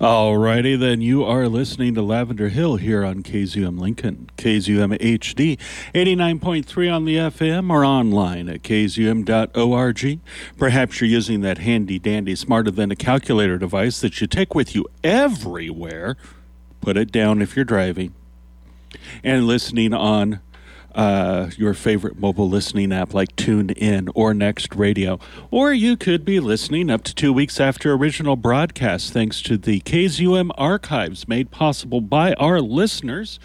Alrighty, then you are listening to Lavender Hill here on KZUM Lincoln, KZUM HD, 89.3 on the FM or online at kzum.org. Perhaps you're using that handy dandy smarter than a calculator device that you take with you everywhere. Put it down if you're driving. And listening on uh, your favorite mobile listening app like TuneIn or Next Radio. Or you could be listening up to two weeks after original broadcast thanks to the KZUM archives made possible by our listeners.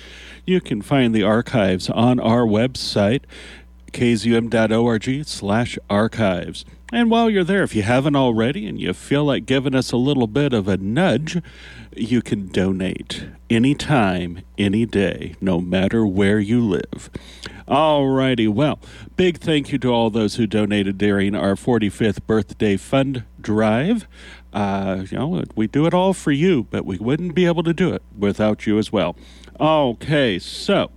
You can find the archives on our website, kzum.org slash archives. And while you're there, if you haven't already and you feel like giving us a little bit of a nudge, you can donate anytime, any day, no matter where you live. All righty. Well, big thank you to all those who donated during our 45th birthday fund drive. Uh, you know, we do it all for you, but we wouldn't be able to do it without you as well. Okay, so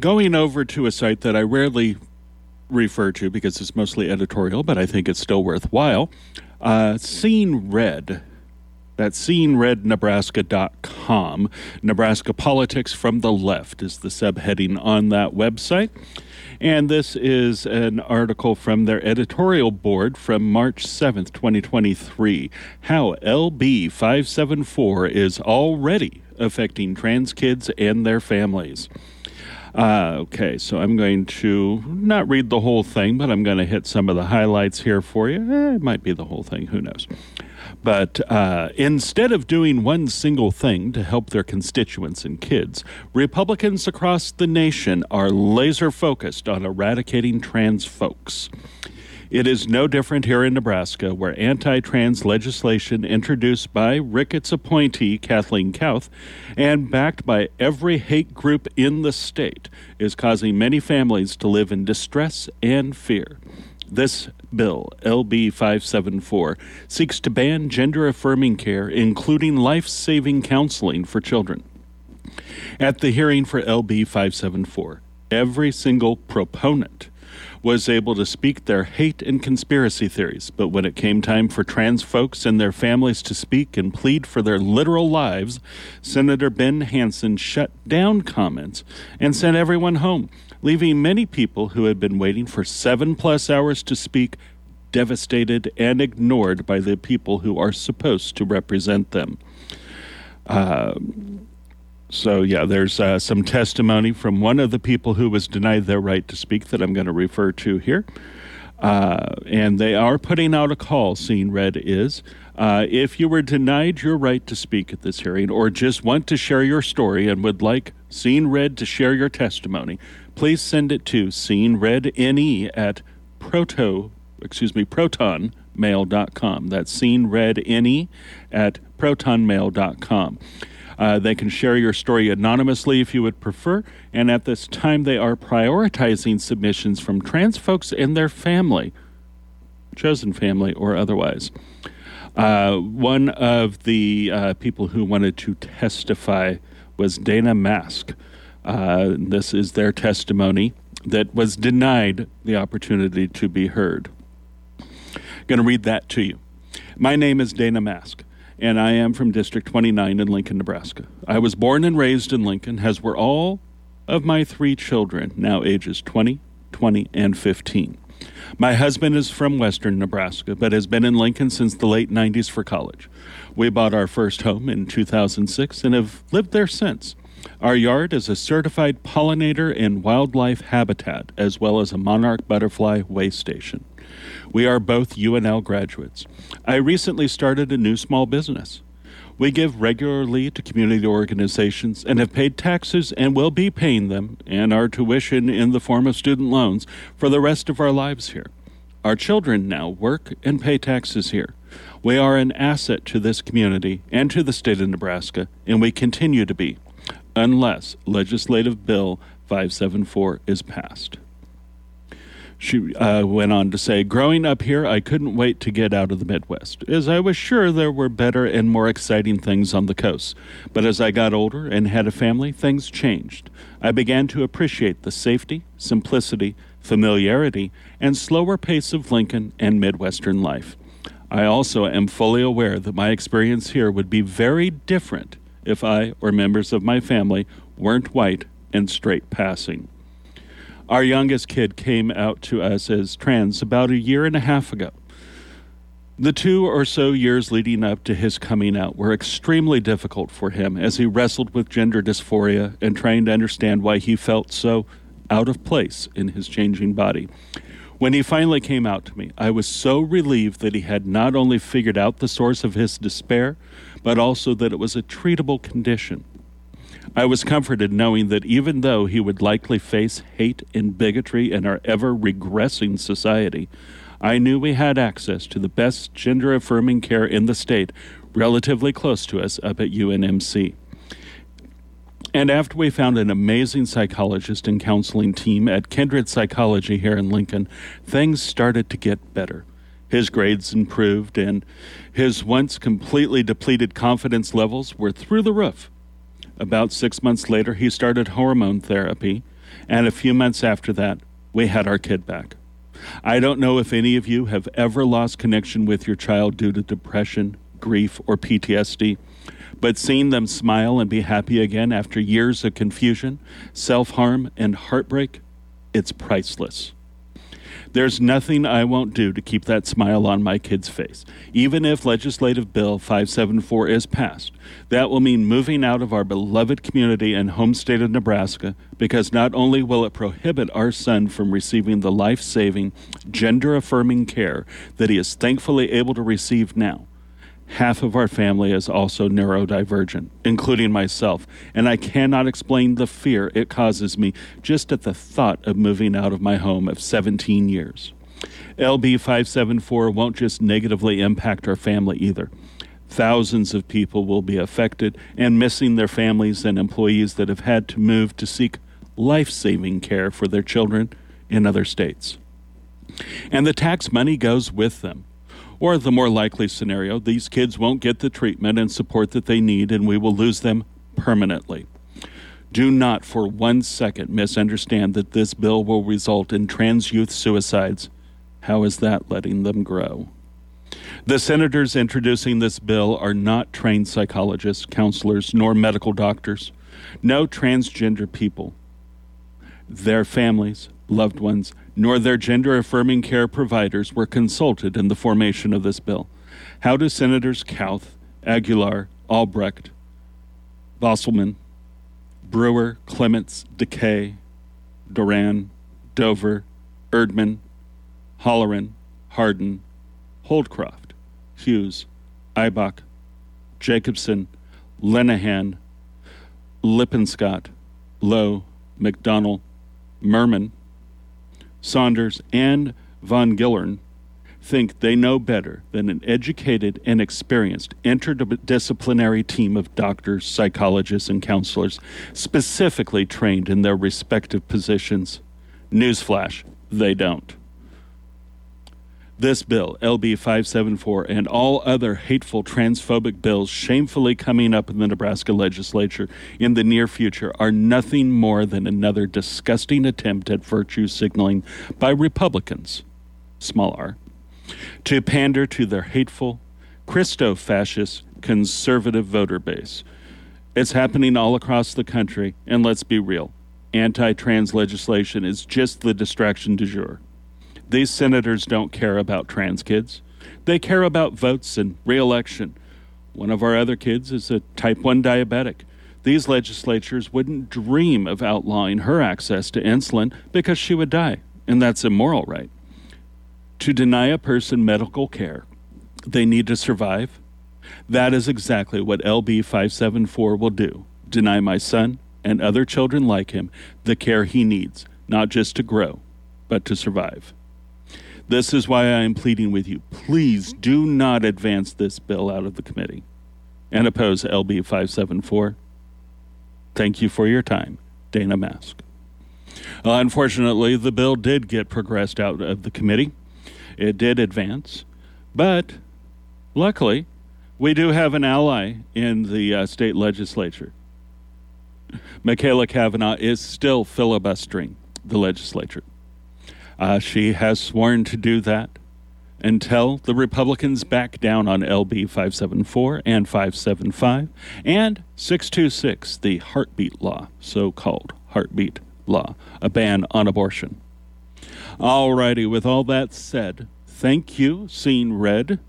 going over to a site that I rarely refer to because it's mostly editorial, but I think it's still worthwhile. Uh, Seeing Red. That's seeingrednebraska.com. Nebraska Politics from the Left is the subheading on that website. And this is an article from their editorial board from March 7th, 2023. How LB 574 is already affecting trans kids and their families. Uh, okay, so I'm going to not read the whole thing, but I'm going to hit some of the highlights here for you. Eh, it might be the whole thing, who knows. But uh, instead of doing one single thing to help their constituents and kids, Republicans across the nation are laser focused on eradicating trans folks. It is no different here in Nebraska, where anti trans legislation introduced by Ricketts appointee Kathleen Kauth and backed by every hate group in the state is causing many families to live in distress and fear. This bill, LB 574, seeks to ban gender affirming care, including life saving counseling for children. At the hearing for LB 574, every single proponent was able to speak their hate and conspiracy theories. But when it came time for trans folks and their families to speak and plead for their literal lives, Senator Ben Hansen shut down comments and sent everyone home, leaving many people who had been waiting for seven plus hours to speak devastated and ignored by the people who are supposed to represent them. Uh, so, yeah, there's uh, some testimony from one of the people who was denied their right to speak that I'm going to refer to here. Uh, and they are putting out a call, Seeing Red is. Uh, if you were denied your right to speak at this hearing or just want to share your story and would like Seeing Red to share your testimony, please send it to SeeingRedNE at proto, excuse me, protonmail.com. That's Seeing Red NE at protonmail.com. Uh, they can share your story anonymously if you would prefer, and at this time they are prioritizing submissions from trans folks and their family, chosen family or otherwise. Uh, one of the uh, people who wanted to testify was Dana Mask. Uh, this is their testimony that was denied the opportunity to be heard. Going to read that to you. My name is Dana Mask and I am from District 29 in Lincoln, Nebraska. I was born and raised in Lincoln, as were all of my three children, now ages 20, 20, and 15. My husband is from western Nebraska, but has been in Lincoln since the late 90s for college. We bought our first home in 2006 and have lived there since. Our yard is a certified pollinator and wildlife habitat, as well as a monarch butterfly way station. We are both UNL graduates. I recently started a new small business. We give regularly to community organizations and have paid taxes and will be paying them and our tuition in the form of student loans for the rest of our lives here. Our children now work and pay taxes here. We are an asset to this community and to the state of Nebraska, and we continue to be, unless Legislative Bill 574 is passed. She uh, went on to say, Growing up here, I couldn't wait to get out of the Midwest, as I was sure there were better and more exciting things on the coast. But as I got older and had a family, things changed. I began to appreciate the safety, simplicity, familiarity, and slower pace of Lincoln and Midwestern life. I also am fully aware that my experience here would be very different if I or members of my family weren't white and straight passing. Our youngest kid came out to us as trans about a year and a half ago. The two or so years leading up to his coming out were extremely difficult for him as he wrestled with gender dysphoria and trying to understand why he felt so out of place in his changing body. When he finally came out to me, I was so relieved that he had not only figured out the source of his despair, but also that it was a treatable condition. I was comforted knowing that even though he would likely face hate and bigotry in our ever regressing society, I knew we had access to the best gender affirming care in the state, relatively close to us up at UNMC. And after we found an amazing psychologist and counseling team at Kindred Psychology here in Lincoln, things started to get better. His grades improved, and his once completely depleted confidence levels were through the roof. About six months later, he started hormone therapy, and a few months after that, we had our kid back. I don't know if any of you have ever lost connection with your child due to depression, grief, or PTSD. But seeing them smile and be happy again after years of confusion, self harm, and heartbreak, it's priceless. There's nothing I won't do to keep that smile on my kid's face. Even if Legislative Bill 574 is passed, that will mean moving out of our beloved community and home state of Nebraska because not only will it prohibit our son from receiving the life saving, gender affirming care that he is thankfully able to receive now, Half of our family is also neurodivergent, including myself, and I cannot explain the fear it causes me just at the thought of moving out of my home of 17 years. LB 574 won't just negatively impact our family either. Thousands of people will be affected and missing their families and employees that have had to move to seek life saving care for their children in other states. And the tax money goes with them. Or the more likely scenario, these kids won't get the treatment and support that they need, and we will lose them permanently. Do not for one second misunderstand that this bill will result in trans youth suicides. How is that letting them grow? The senators introducing this bill are not trained psychologists, counselors, nor medical doctors. No transgender people. Their families, loved ones, nor their gender affirming care providers were consulted in the formation of this bill. How do Senators Kauth, Aguilar, Albrecht, Bosselman, Brewer, Clements, DeKay, Dorn, Dover, Erdman, Halloran, Hardin, Holdcroft, Hughes, Ibach, Jacobson, Linehan, Lippincott, Lowe, McDonnell, Murman, Sanders, and von Gillern think they know better than an educated and experienced interdisciplinary team of doctors, psychologists, and counselors specifically trained in their respective positions. Newsflash, they don't. This bill, LB 574, and all other hateful transphobic bills shamefully coming up in the Nebraska legislature in the near future are nothing more than another disgusting attempt at virtue signaling by Republicans, small r, to pander to their hateful, Christo fascist, conservative voter base. It's happening all across the country, and let's be real anti trans legislation is just the distraction du jour. These senators don't care about trans kids. They care about votes and reelection. One of our other kids is a type 1 diabetic. These legislatures wouldn't dream of outlawing her access to insulin because she would die, and that's immoral, right? To deny a person medical care, they need to survive. That is exactly what LB 574 will do deny my son and other children like him the care he needs, not just to grow, but to survive. This is why I am pleading with you. Please do not advance this bill out of the committee and oppose LB 574. Thank you for your time. Dana Mask. Unfortunately, the bill did get progressed out of the committee. It did advance, but luckily, we do have an ally in the uh, state legislature. Machaela Cavanaugh is still filibustering the legislature. Uh, she has sworn to do that until the Republicans back down on LB 574 and 575 and 626, the heartbeat law, so called heartbeat law, a ban on abortion. Alrighty, with all that said, thank you, Seeing Red.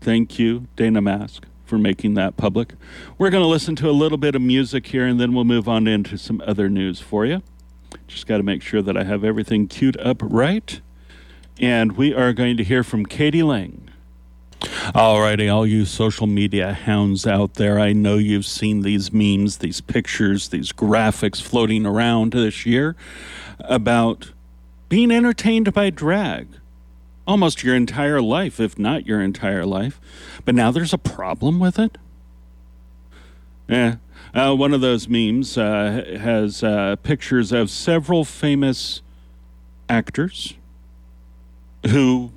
Thank you, Dana Mask, for making that public. We're going to listen to a little bit of music here and then we'll move on into some other news for you. Just got to make sure that I have everything queued up right. And we are going to hear from k.d. lang. Alrighty, all you social media hounds out there, I know you've seen these memes, these pictures, these graphics floating around this year about being entertained by drag almost your entire life, if not your entire life. But now there's a problem with it? Yeah. Uh, one of those memes uh, has uh, pictures of several famous actors who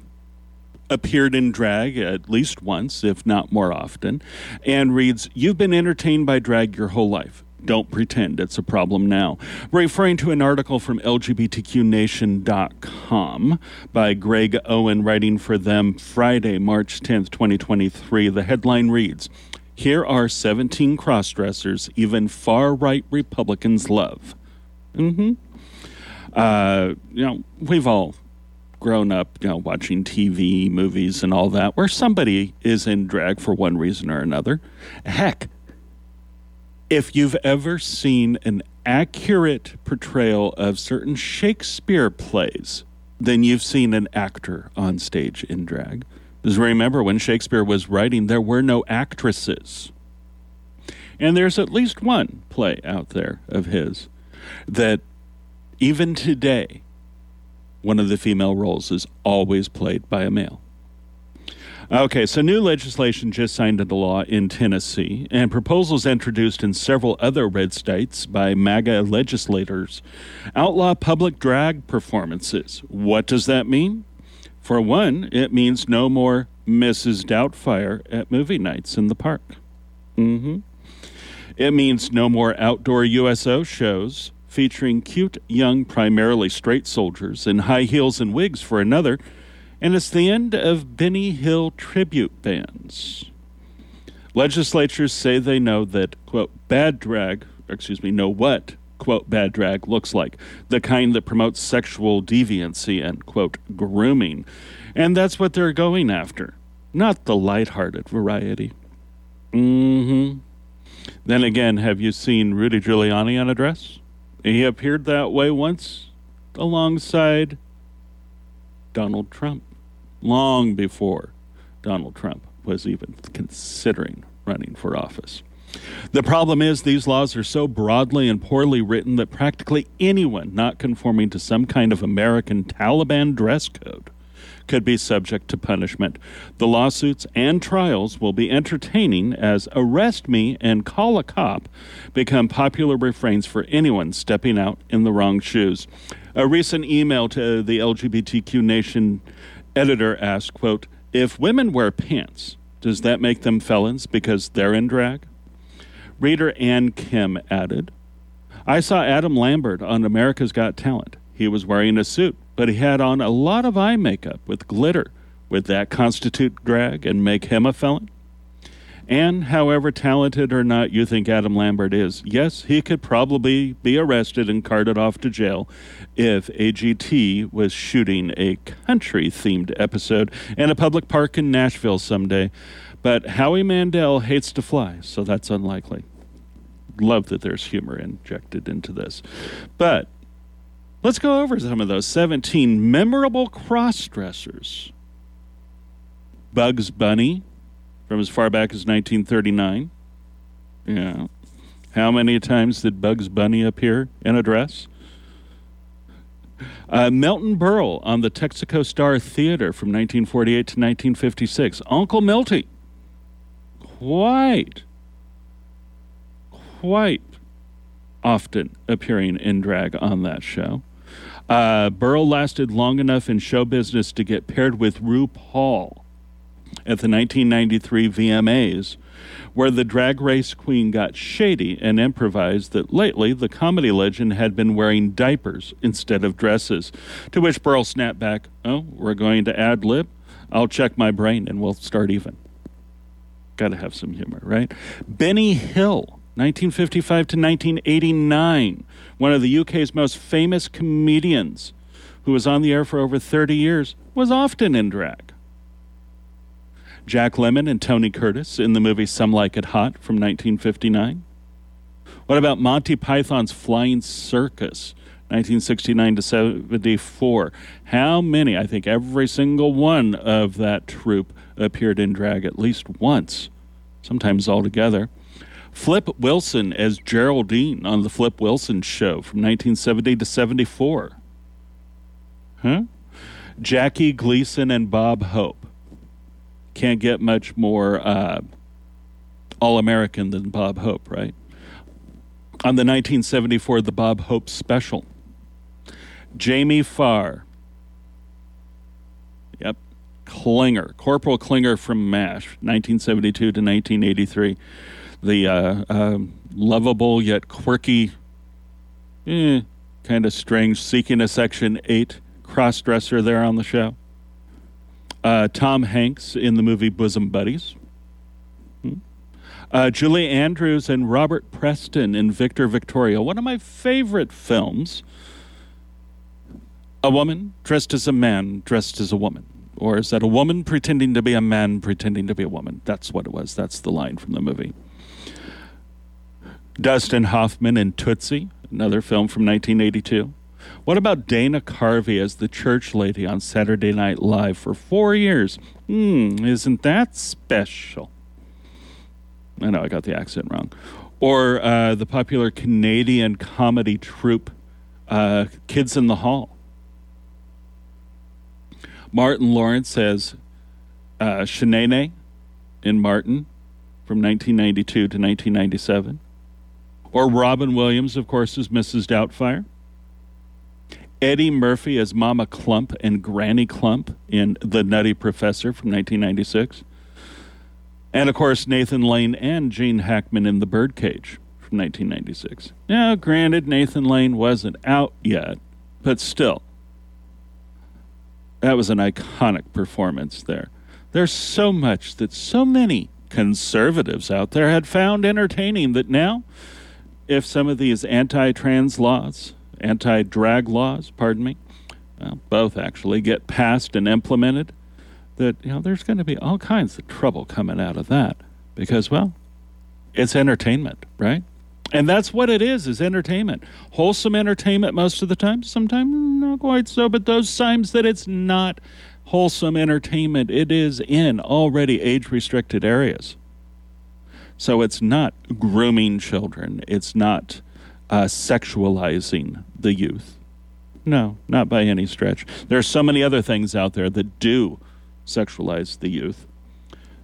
appeared in drag at least once, if not more often, and reads, You've been entertained by drag your whole life. Don't pretend it's a problem now. Referring to an article from LGBTQNation.com by Greg Owen, writing for them Friday, March 10th, 2023, the headline reads Here are 17 crossdressers even far right Republicans love. Mm hmm. Uh, you know, we've all grown up, you know, watching TV, movies, and all that, where somebody is in drag for one reason or another. Heck, if you've ever seen an accurate portrayal of certain Shakespeare plays, then you've seen an actor on stage in drag. Because remember, when Shakespeare was writing, there were no actresses. And there's at least one play out there of his that even today, one of the female roles is always played by a male. Okay, so new legislation just signed into law in Tennessee, and proposals introduced in several other red states by MAGA legislators outlaw public drag performances. What does that mean? For one, it means no more Mrs. Doubtfire at movie nights in the park. Mm-hmm. It means no more outdoor USO shows featuring cute, young, primarily straight soldiers in high heels and wigs for another and it's the end of Benny Hill tribute bands. Legislatures say they know that, quote, bad drag, excuse me, know what, quote, bad drag looks like, the kind that promotes sexual deviancy and, quote, grooming. And that's what they're going after, not the light-hearted variety. Mm hmm. Then again, have you seen Rudy Giuliani on a dress? He appeared that way once alongside Donald Trump long before Donald Trump was even considering running for office. The problem is these laws are so broadly and poorly written that practically anyone not conforming to some kind of American Taliban dress code could be subject to punishment. The lawsuits and trials will be entertaining as arrest me and call a cop become popular refrains for anyone stepping out in the wrong shoes. A recent email to the LGBTQ Nation editor asked, quote, if women wear pants, does that make them felons because they're in drag? Reader Ann Kim added, I saw Adam Lambert on America's Got Talent. He was wearing a suit, but he had on a lot of eye makeup with glitter. Would that constitute drag and make him a felon? And however talented or not you think Adam Lambert is, yes, he could probably be arrested and carted off to jail if AGT was shooting a country themed episode in a public park in Nashville someday. But Howie Mandel hates to fly, so that's unlikely. Love that there's humor injected into this. But let's go over some of those 17 memorable cross dressers Bugs Bunny from as far back as 1939. Yeah. How many times did Bugs Bunny appear in a dress? Uh, Milton Berle on the Texaco Star Theater from 1948 to 1956. Uncle Milty. Quite, quite often appearing in drag on that show. Uh, Berle lasted long enough in show business to get paired with RuPaul at the 1993 VMAs, where the drag race queen got shady and improvised that lately the comedy legend had been wearing diapers instead of dresses. To which Berle snapped back, Oh, we're going to ad lib? I'll check my brain and we'll start even. Got to have some humor, right? Benny Hill, 1955 to 1989, one of the UK's most famous comedians who was on the air for over 30 years, was often in drag. Jack Lemmon and Tony Curtis in the movie Some Like It Hot from 1959. What about Monty Python's Flying Circus, 1969 to 74? How many? I think every single one of that troupe appeared in drag at least once, sometimes all together. Flip Wilson as Geraldine on The Flip Wilson Show from 1970 to 74. Huh? Jackie Gleason and Bob Hope. Can't get much more uh, all American than Bob Hope, right? On the 1974 The Bob Hope Special. Jamie Farr. Klinger. Corporal Klinger from MASH, 1972 to 1983. The uh, uh, lovable yet quirky, eh, kind of strange, seeking a Section 8 cross dresser there on the show. Uh, Tom Hanks in the movie Bosom Buddies. Hmm. Uh, Julie Andrews and Robert Preston in Victor Victoria, one of my favorite films. A woman dressed as a man, dressed as a woman. Or is that a woman pretending to be a man, pretending to be a woman? That's what it was. That's the line from the movie. Dustin Hoffman in Tootsie, another film from 1982. What about Dana Carvey as the church lady on Saturday Night Live for four years? Hmm, isn't that special? I know I got the accent wrong. Or uh, the popular Canadian comedy troupe uh, Kids in the Hall. Martin Lawrence as uh, in Martin from 1992 to 1997. Or Robin Williams, of course, as Mrs. Doubtfire. Eddie Murphy as Mama Clump and Granny Clump in The Nutty Professor from 1996. And of course, Nathan Lane and Gene Hackman in The Birdcage from 1996. Now, granted, Nathan Lane wasn't out yet, but still, that was an iconic performance there. There's so much that so many conservatives out there had found entertaining that now, if some of these anti trans laws, anti drag laws, pardon me, well, both actually, get passed and implemented, that, you know, there's going to be all kinds of trouble coming out of that because, well, it's entertainment, right? And that's what it is, is entertainment. Wholesome entertainment most of the time, sometimes not quite so, but those times that it's not wholesome entertainment, it is in already age restricted areas. So it's not grooming children, it's not uh, sexualizing the youth. No, not by any stretch. There are so many other things out there that do sexualize the youth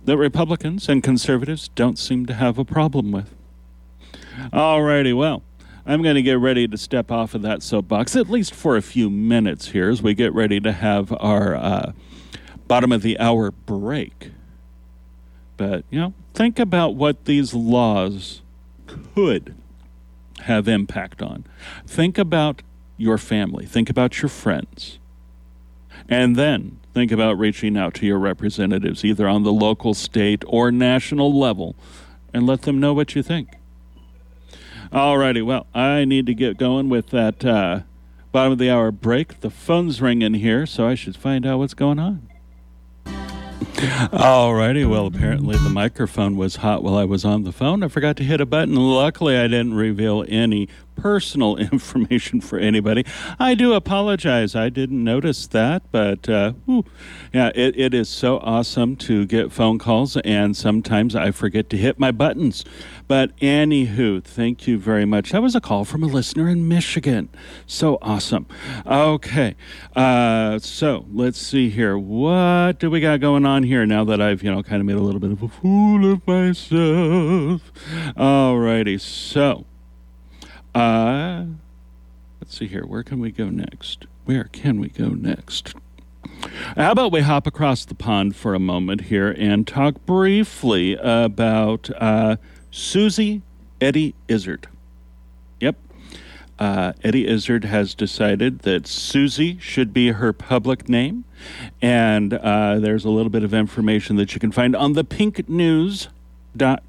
that Republicans and conservatives don't seem to have a problem with. Alrighty, well, I'm going to get ready to step off of that soapbox, at least for a few minutes here, as we get ready to have our uh, bottom of the hour break. But, you know, think about what these laws could have impact on. Think about your family, think about your friends, and then think about reaching out to your representatives, either on the local, state, or national level, and let them know what you think. Alrighty, well, I need to get going with that uh, bottom of the hour break. The phone's ringing here, so I should find out what's going on. Alrighty, well, apparently the microphone was hot while I was on the phone. I forgot to hit a button. Luckily, I didn't reveal any personal information for anybody. I do apologize. I didn't notice that, but uh, whew, yeah, it, it is so awesome to get phone calls, and sometimes I forget to hit my buttons. But anywho, thank you very much. That was a call from a listener in Michigan. So awesome. Okay, uh, so let's see here. What do we got going on here now that I've you know kind of made a little bit of a fool of myself? Alrighty, so. Uh, let's see here. Where can we go next? Where can we go next? How about we hop across the pond for a moment here and talk briefly about uh, Susie Eddie Izzard. Yep. uh, Eddie Izzard has decided that Susie should be her public name. And uh, there's a little bit of information that you can find on the Pink News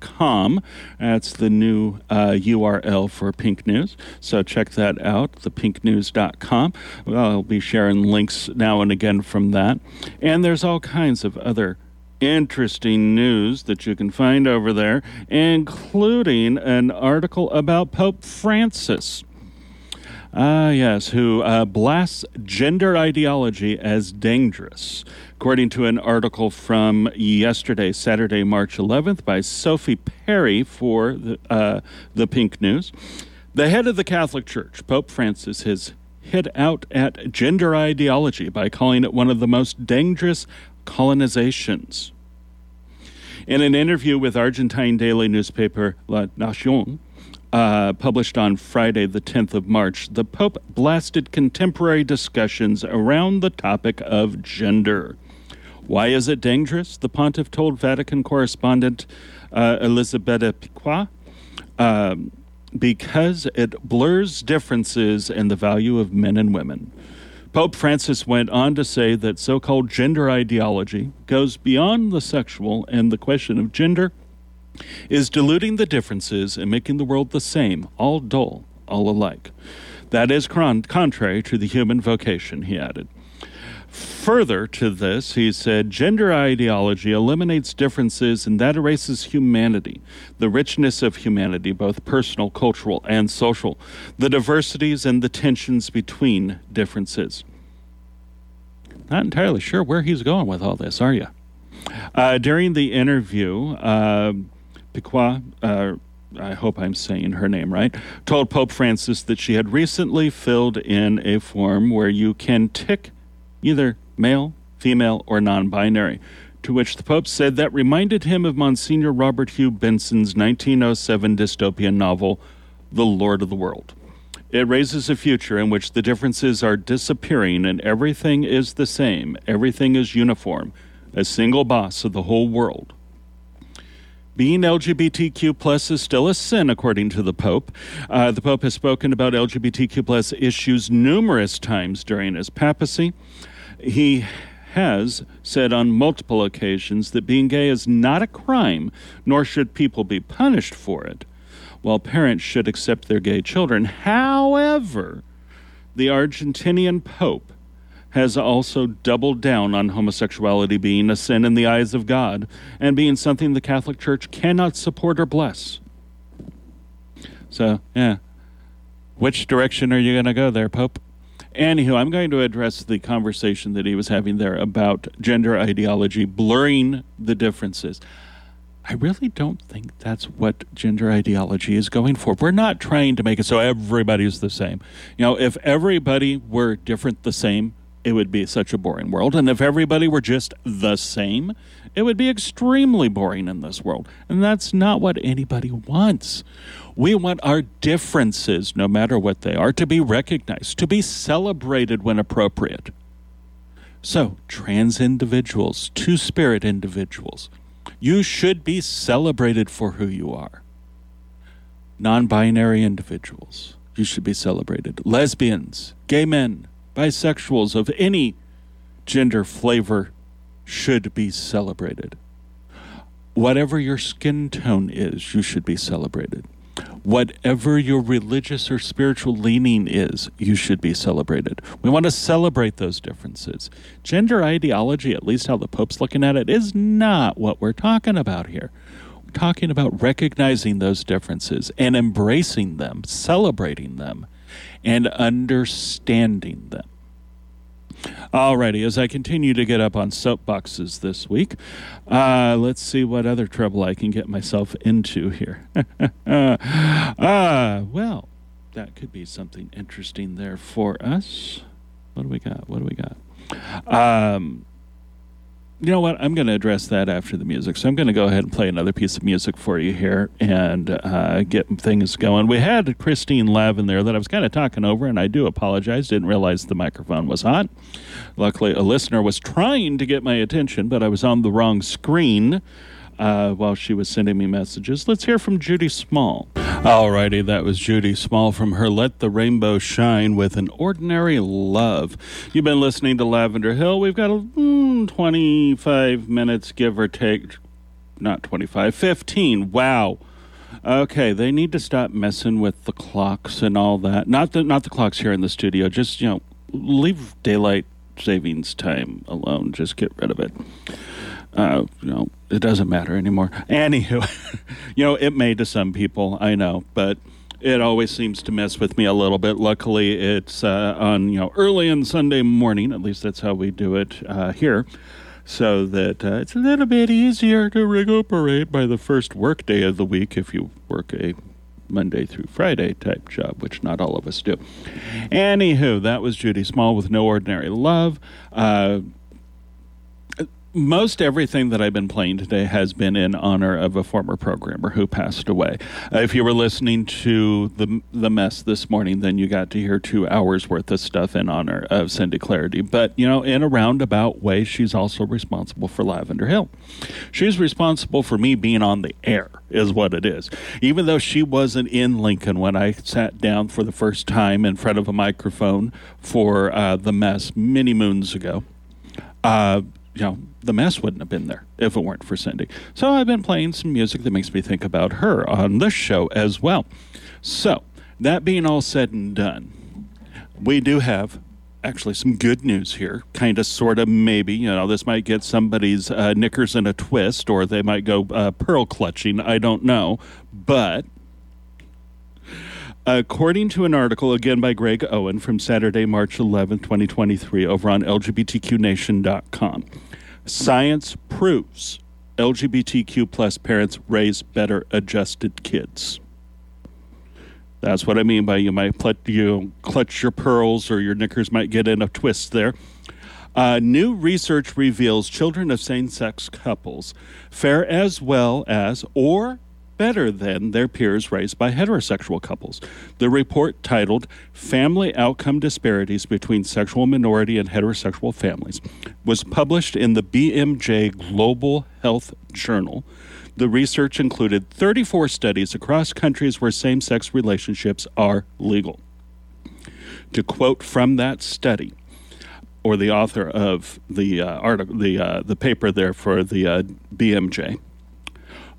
com. That's the new uh, URL for Pink News. So check that out, thepinknews.com. I'll be sharing links now and again from that. And there's all kinds of other interesting news that you can find over there, including an article about Pope Francis. Ah, yes, who uh, blasts gender ideology as dangerous. According to an article from yesterday, Saturday, March 11th, by Sophie Perry for the, uh, the Pink News, the head of the Catholic Church, Pope Francis, has hit out at gender ideology by calling it one of the most dangerous colonizations. In an interview with Argentine daily newspaper La Nacion, uh, published on Friday, the 10th of March, the Pope blasted contemporary discussions around the topic of gender. Why is it dangerous? The pontiff told Vatican correspondent uh, Elisabetta Piqué. Um, because it blurs differences in the value of men and women. Pope Francis went on to say that so called gender ideology goes beyond the sexual, and the question of gender is diluting the differences and making the world the same, all dull, all alike. That is con- contrary to the human vocation, he added. Further to this, he said, gender ideology eliminates differences and that erases humanity, the richness of humanity, both personal, cultural, and social, the diversities and the tensions between differences. Not entirely sure where he's going with all this, are you? Uh, during the interview, uh, uh, I hope I'm saying her name right, told Pope Francis that she had recently filled in a form where you can tick either male, female, or non binary. To which the Pope said that reminded him of Monsignor Robert Hugh Benson's 1907 dystopian novel, The Lord of the World. It raises a future in which the differences are disappearing and everything is the same, everything is uniform, a single boss of the whole world. Being LGBTQ plus is still a sin, according to the Pope. Uh, the Pope has spoken about LGBTQ plus issues numerous times during his papacy. He has said on multiple occasions that being gay is not a crime, nor should people be punished for it, while parents should accept their gay children. However, the Argentinian Pope has also doubled down on homosexuality being a sin in the eyes of God and being something the Catholic Church cannot support or bless. So, yeah. Which direction are you going to go there, Pope? Anywho, I'm going to address the conversation that he was having there about gender ideology blurring the differences. I really don't think that's what gender ideology is going for. We're not trying to make it so everybody's the same. You know, if everybody were different the same, it would be such a boring world. And if everybody were just the same, it would be extremely boring in this world. And that's not what anybody wants. We want our differences, no matter what they are, to be recognized, to be celebrated when appropriate. So, trans individuals, two spirit individuals, you should be celebrated for who you are. Non binary individuals, you should be celebrated. Lesbians, gay men, bisexuals of any gender flavor should be celebrated. Whatever your skin tone is, you should be celebrated. Whatever your religious or spiritual leaning is, you should be celebrated. We want to celebrate those differences. Gender ideology, at least how the Pope's looking at it, is not what we're talking about here. We're talking about recognizing those differences and embracing them, celebrating them, and understanding them. Alrighty, as I continue to get up on soapboxes this week, uh, let's see what other trouble I can get myself into here. uh, well, that could be something interesting there for us. What do we got? What do we got? Um, you know what? I'm going to address that after the music. So I'm going to go ahead and play another piece of music for you here and uh, get things going. We had Christine Lavin there that I was kind of talking over, and I do apologize. Didn't realize the microphone was hot. Luckily, a listener was trying to get my attention, but I was on the wrong screen. Uh, while she was sending me messages. Let's hear from Judy Small. Alrighty, that was Judy Small from her Let the Rainbow Shine with an Ordinary Love. You've been listening to Lavender Hill. We've got mm, 25 minutes, give or take. Not 25, 15. Wow. Okay, they need to stop messing with the clocks and all that. Not the not the clocks here in the studio. Just you know, leave daylight savings time alone. Just get rid of it. Uh, you know, it doesn't matter anymore. Anywho, you know, it may to some people, I know, but it always seems to mess with me a little bit. Luckily, it's uh, on you know early on Sunday morning. At least that's how we do it uh, here, so that uh, it's a little bit easier to recuperate by the first work day of the week if you work a Monday through Friday type job, which not all of us do. Anywho, that was Judy Small with No Ordinary Love. Most everything that I've been playing today has been in honor of a former programmer who passed away. Uh, if you were listening to the the mess this morning, then you got to hear two hours worth of stuff in honor of Cindy Clarity. But you know, in a roundabout way, she's also responsible for Lavender Hill. She's responsible for me being on the air, is what it is. Even though she wasn't in Lincoln when I sat down for the first time in front of a microphone for uh, the mess many moons ago. Uh, you know, the mess wouldn't have been there if it weren't for Cindy. So I've been playing some music that makes me think about her on this show as well. So, that being all said and done, we do have actually some good news here. Kind of, sort of, maybe. You know, this might get somebody's uh, knickers in a twist or they might go uh, pearl clutching. I don't know. But According to an article, again by Greg Owen from Saturday, March 11, 2023, over on LGBTQNation.com, science proves LGBTQ plus parents raise better adjusted kids. That's what I mean by you might you clutch your pearls or your knickers might get in a twist there. Uh, new research reveals children of same sex couples fare as well as or better than their peers raised by heterosexual couples. The report, titled Family Outcome Disparities Between Sexual Minority and Heterosexual Families, was published in the BMJ Global Health Journal. The research included 34 studies across countries where same sex relationships are legal. To quote from that study, or the author of the uh, article, the uh, the paper there for the uh, BMJ,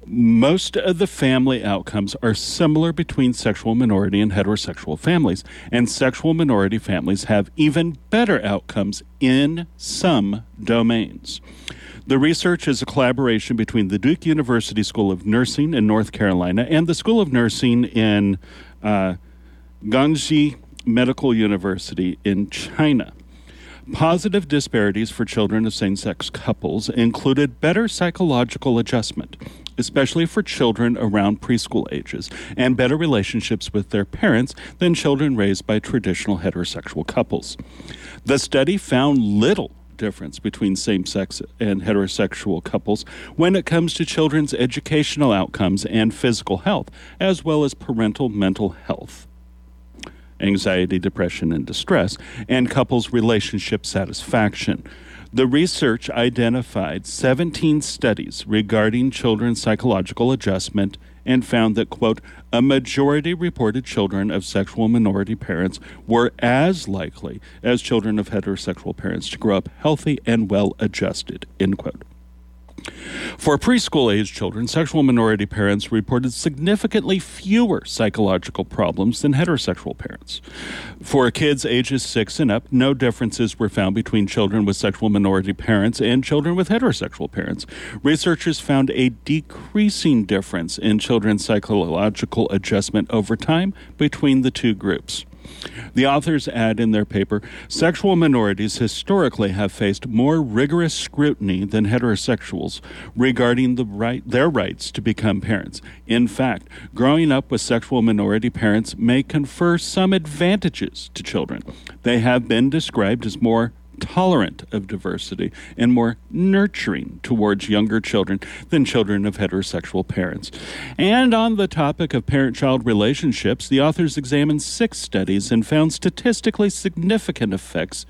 most of the family outcomes are similar between sexual minority and heterosexual families, and sexual minority families have even better outcomes in some domains. The research is a collaboration between the Duke University School of Nursing in North Carolina and the School of Nursing in uh, Medical University in China. Positive disparities for children of same sex couples included better psychological adjustment, especially for children around preschool ages, and better relationships with their parents than children raised by traditional heterosexual couples. The study found little difference between same sex and heterosexual couples when it comes to children's educational outcomes and physical health, as well as parental mental health anxiety, depression, and distress, and couples' relationship satisfaction. The research identified 17 studies regarding children's psychological adjustment and found that, quote, a majority reported children of sexual minority parents were as likely as children of heterosexual parents to grow up healthy and well adjusted, end quote. For preschool age children, sexual minority parents reported significantly fewer psychological problems than heterosexual parents. For kids ages 6 and up, no differences were found between children with sexual minority parents and children with heterosexual parents. Researchers found a decreasing difference in children's psychological adjustment over time between the two groups. The authors add in their paper sexual minorities historically have faced more rigorous scrutiny than heterosexuals regarding the right, their rights to become parents. In fact, growing up with sexual minority parents may confer some advantages to children. They have been described as more tolerant of diversity and more nurturing towards younger children than children of heterosexual parents. And on the topic of parent child relationships, the authors examined six studies and found statistically significant effects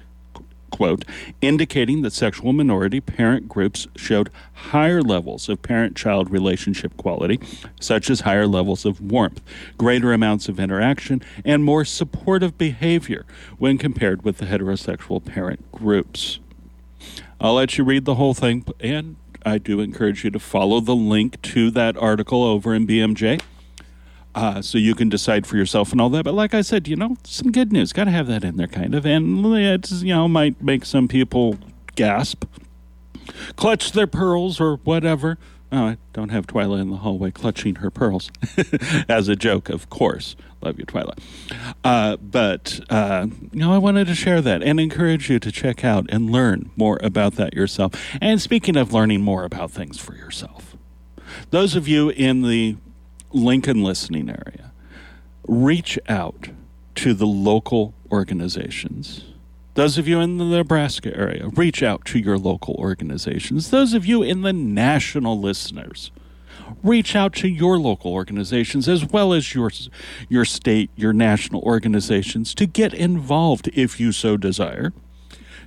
quote, indicating that sexual minority parent groups showed higher levels of parent child relationship quality, such as higher levels of warmth, greater amounts of interaction, and more supportive behavior when compared with the heterosexual parent groups. I'll let you read the whole thing, and I do encourage you to follow the link to that article over in BMJ. Uh, so you can decide for yourself and all that. But like I said, you know, some good news. Got to have that in there, kind of. And it's, you know, might make some people gasp, clutch their pearls or whatever. Oh, I don't have Twyla in the hallway clutching her pearls as a joke, of course. Love you, Twyla. Uh, but, uh, you know, I wanted to share that and encourage you to check out and learn more about that yourself. And speaking of learning more about things for yourself, those of you in the Lincoln listening area, reach out to the local organizations. Those of you in the Nebraska area, reach out to your local organizations. Those of you in the national listeners, reach out to your local organizations as well as your your state, your national organizations to get involved if you so desire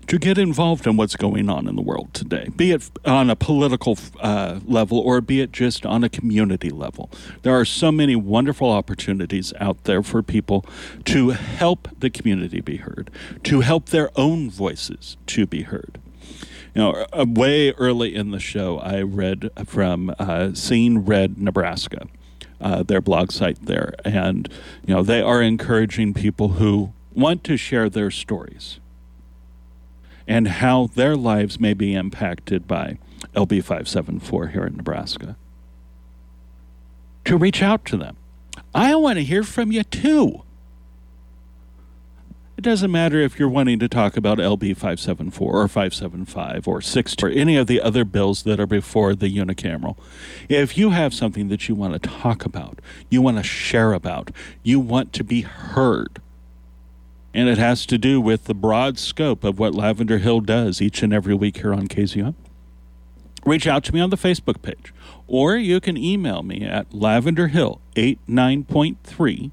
to get involved in what's going on in the world today, be it on a political uh, level or be it just on a community level. There are so many wonderful opportunities out there for people to help the community be heard, to help their own voices to be heard. You know, uh, way early in the show, I read from uh, Seeing Red, Nebraska, uh, their blog site there, and you know they are encouraging people who want to share their stories and how their lives may be impacted by LB 574 here in Nebraska. To reach out to them. I want to hear from you too. It doesn't matter if you're wanting to talk about LB 574 or 575 or 60 or any of the other bills that are before the unicameral. If you have something that you want to talk about, you want to share about, you want to be heard, and it has to do with the broad scope of what Lavender Hill does each and every week here on KZUM. Reach out to me on the Facebook page, or you can email me at lavenderhill89.3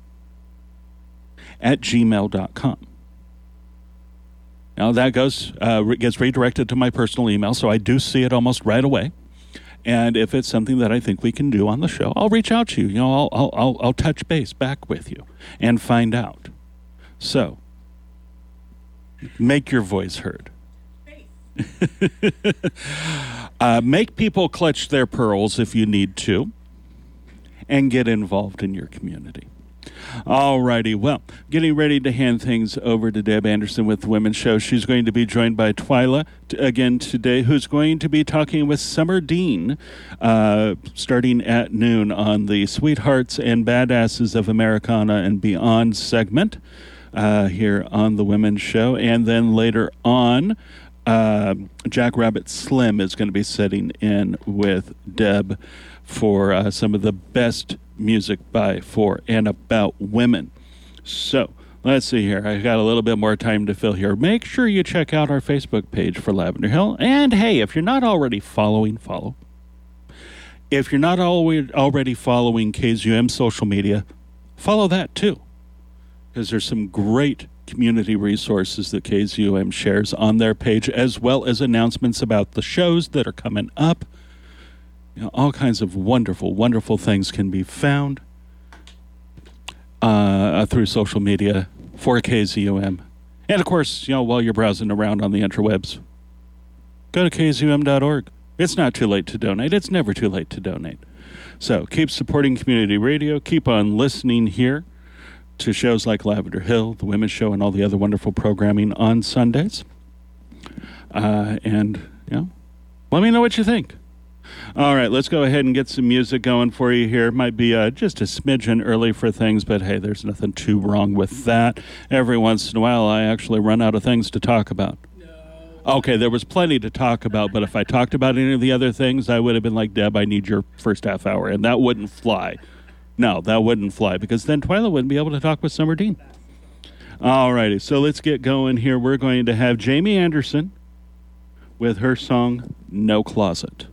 at gmail.com. Now that goes uh, gets redirected to my personal email, so I do see it almost right away. And if it's something that I think we can do on the show, I'll reach out to you. You know, I'll I'll I'll, I'll touch base back with you and find out. So Make your voice heard. uh, make people clutch their pearls if you need to, and get involved in your community. All righty. well, getting ready to hand things over to Deb Anderson with the Women's Show. She's going to be joined by Twyla t- again today, who's going to be talking with Summer Dean uh, starting at noon on the Sweethearts and Badasses of Americana and Beyond segment uh, here on the Women's Show. And then later on, uh, Jack Rabbit Slim is going to be sitting in with Deb for uh, some of the best music by, for, and about women. So, let's see here. I've got a little bit more time to fill here. Make sure you check out our Facebook page for Lavender Hill. And hey, if you're not already following, follow. If you're not already following KZUM social media, follow that too because there's some great community resources that KZUM shares on their page, as well as announcements about the shows that are coming up. You know, all kinds of wonderful, wonderful things can be found uh, through social media for KZUM. And of course, you know, while you're browsing around on the interwebs, go to kzum.org. It's not too late to donate. It's never too late to donate. So keep supporting community radio. Keep on listening here to shows like Lavender Hill, The Women's Show, and all the other wonderful programming on Sundays. Uh, and, you know, let me know what you think. All right, let's go ahead and get some music going for you here. Might be uh, just a smidgen early for things, but hey, there's nothing too wrong with that. Every once in a while, I actually run out of things to talk about. Okay, there was plenty to talk about, but if I talked about any of the other things, I would have been like, Deb, I need your first half hour, and that wouldn't fly. No, that wouldn't fly because then Twyla wouldn't be able to talk with Summer Dean. All righty, so let's get going here. We're going to have Jamie Anderson with her song No Closet.